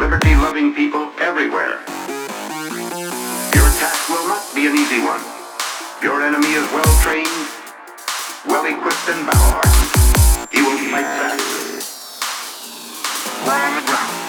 liberty-loving people everywhere. Your attack will not be an easy one. Your enemy is well-trained, well-equipped and battle-hardened. He will fight back. On the ground.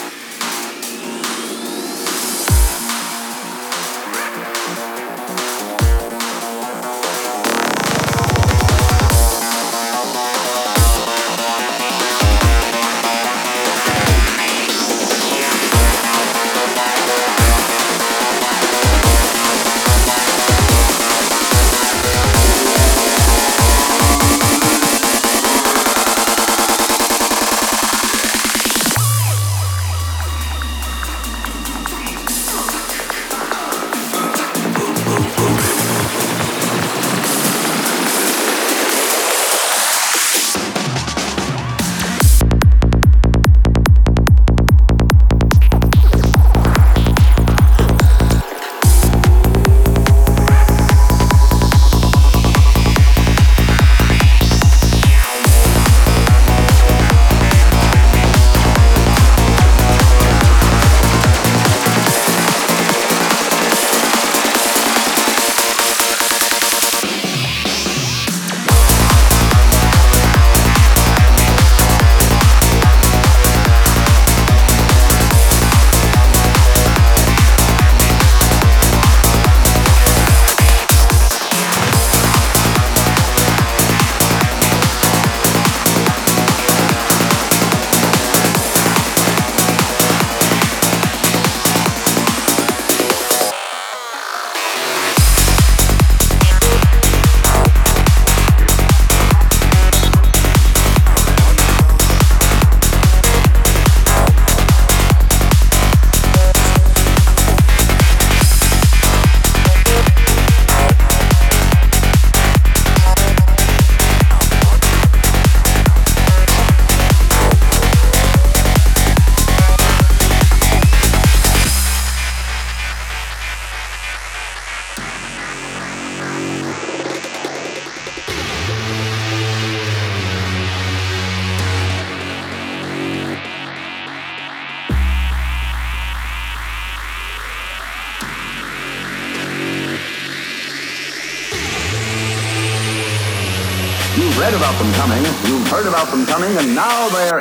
Coming, you've heard about them coming, and now they're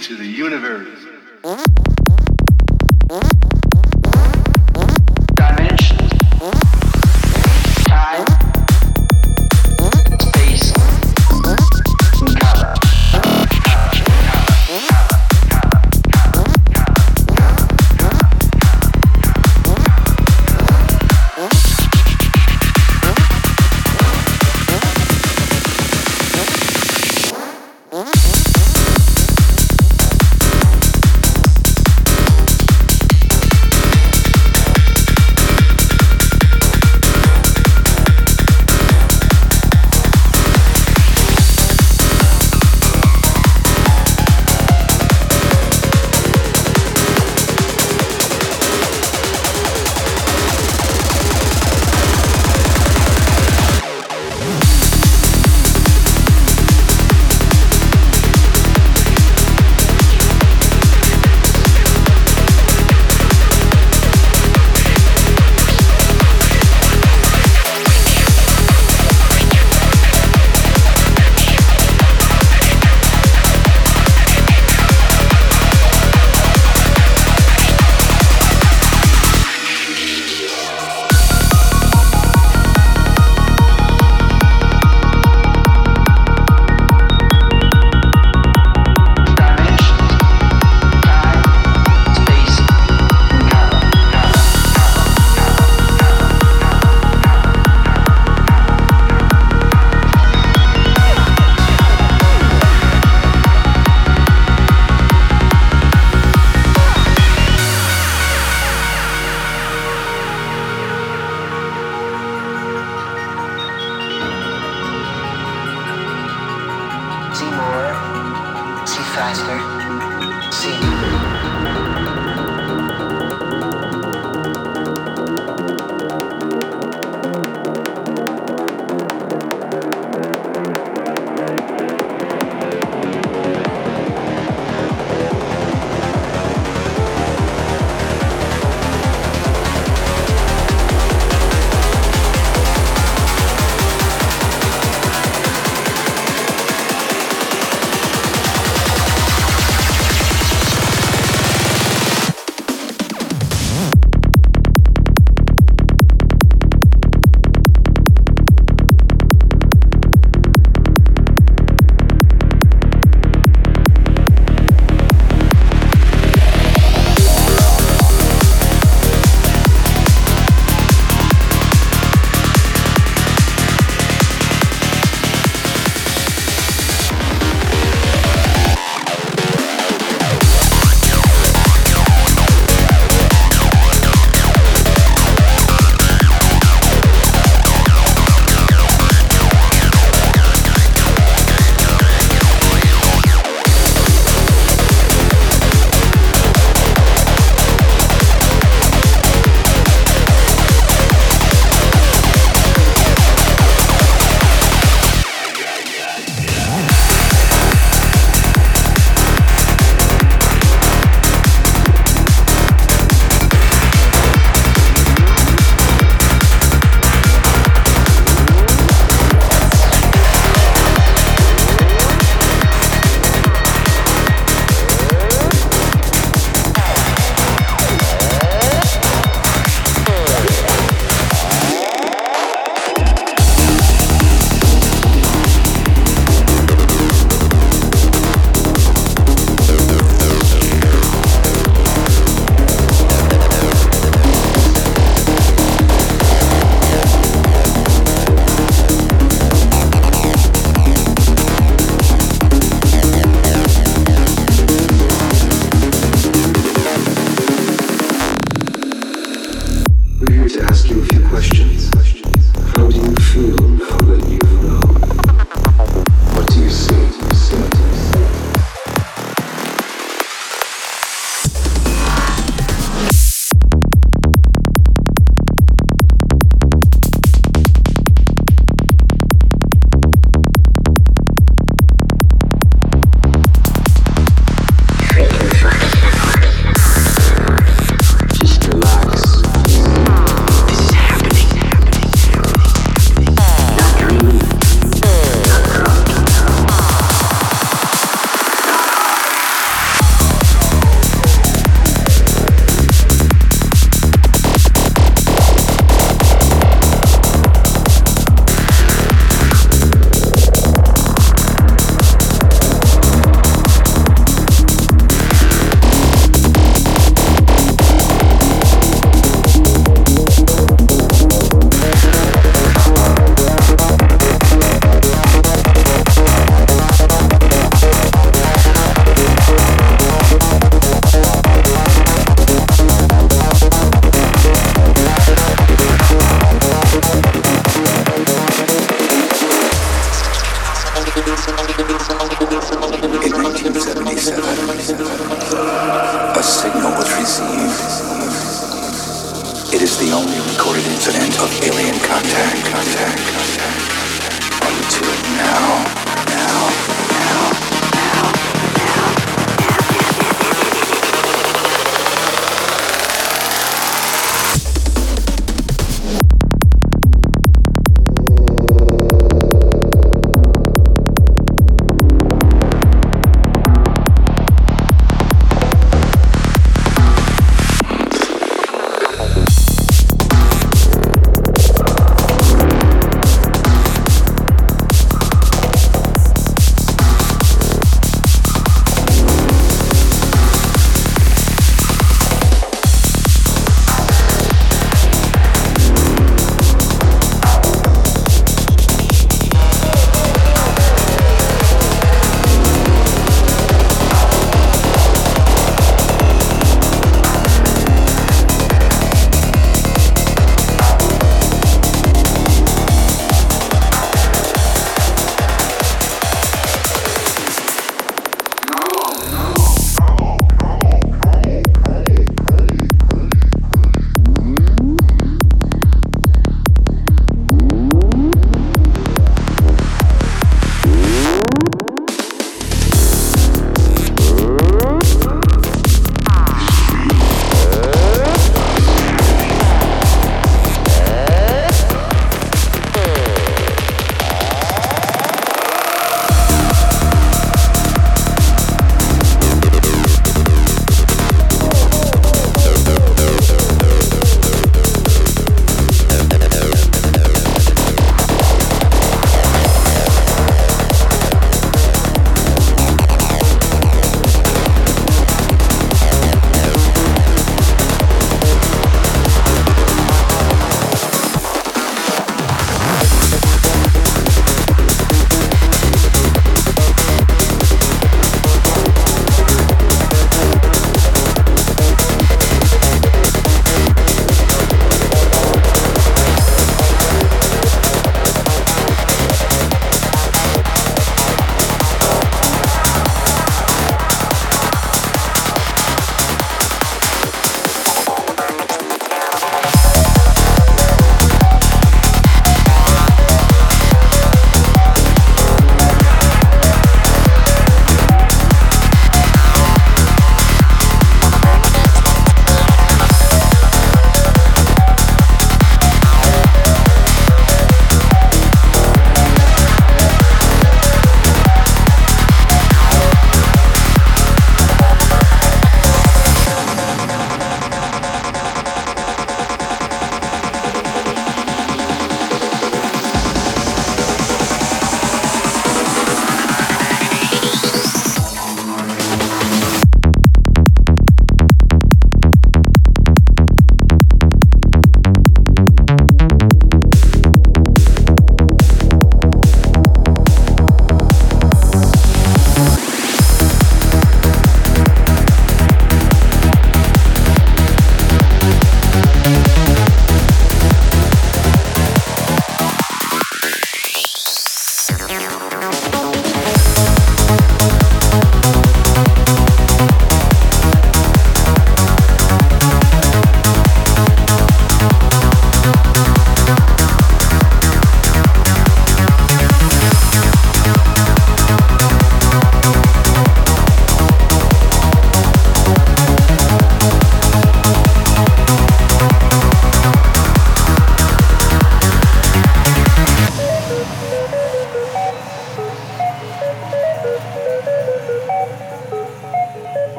to the universe.